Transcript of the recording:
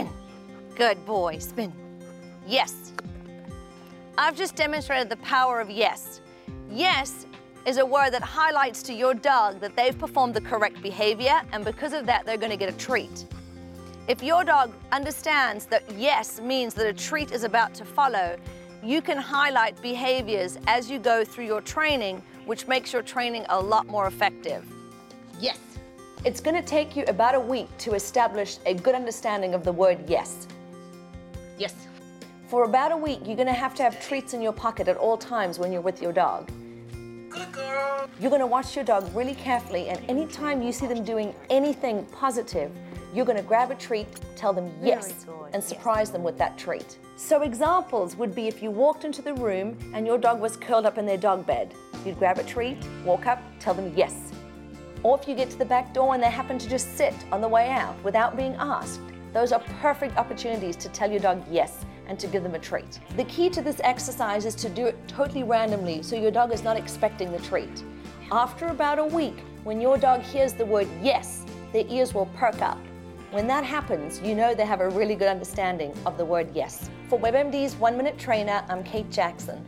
spin. Good boy, spin. Yes. I've just demonstrated the power of yes. Yes is a word that highlights to your dog that they've performed the correct behavior, and because of that, they're going to get a treat. If your dog understands that yes means that a treat is about to follow, you can highlight behaviors as you go through your training, which makes your training a lot more effective. Yes. It's going to take you about a week to establish a good understanding of the word yes. Yes. For about a week, you're going to have to have treats in your pocket at all times when you're with your dog. Good girl. You're going to watch your dog really carefully, and anytime you see them doing anything positive, you're going to grab a treat, tell them yes, and surprise them with that treat. So, examples would be if you walked into the room and your dog was curled up in their dog bed. You'd grab a treat, walk up, tell them yes. Or if you get to the back door and they happen to just sit on the way out without being asked, those are perfect opportunities to tell your dog yes and to give them a treat. The key to this exercise is to do it totally randomly so your dog is not expecting the treat. After about a week, when your dog hears the word yes, their ears will perk up. When that happens, you know they have a really good understanding of the word yes. For WebMD's One Minute Trainer, I'm Kate Jackson.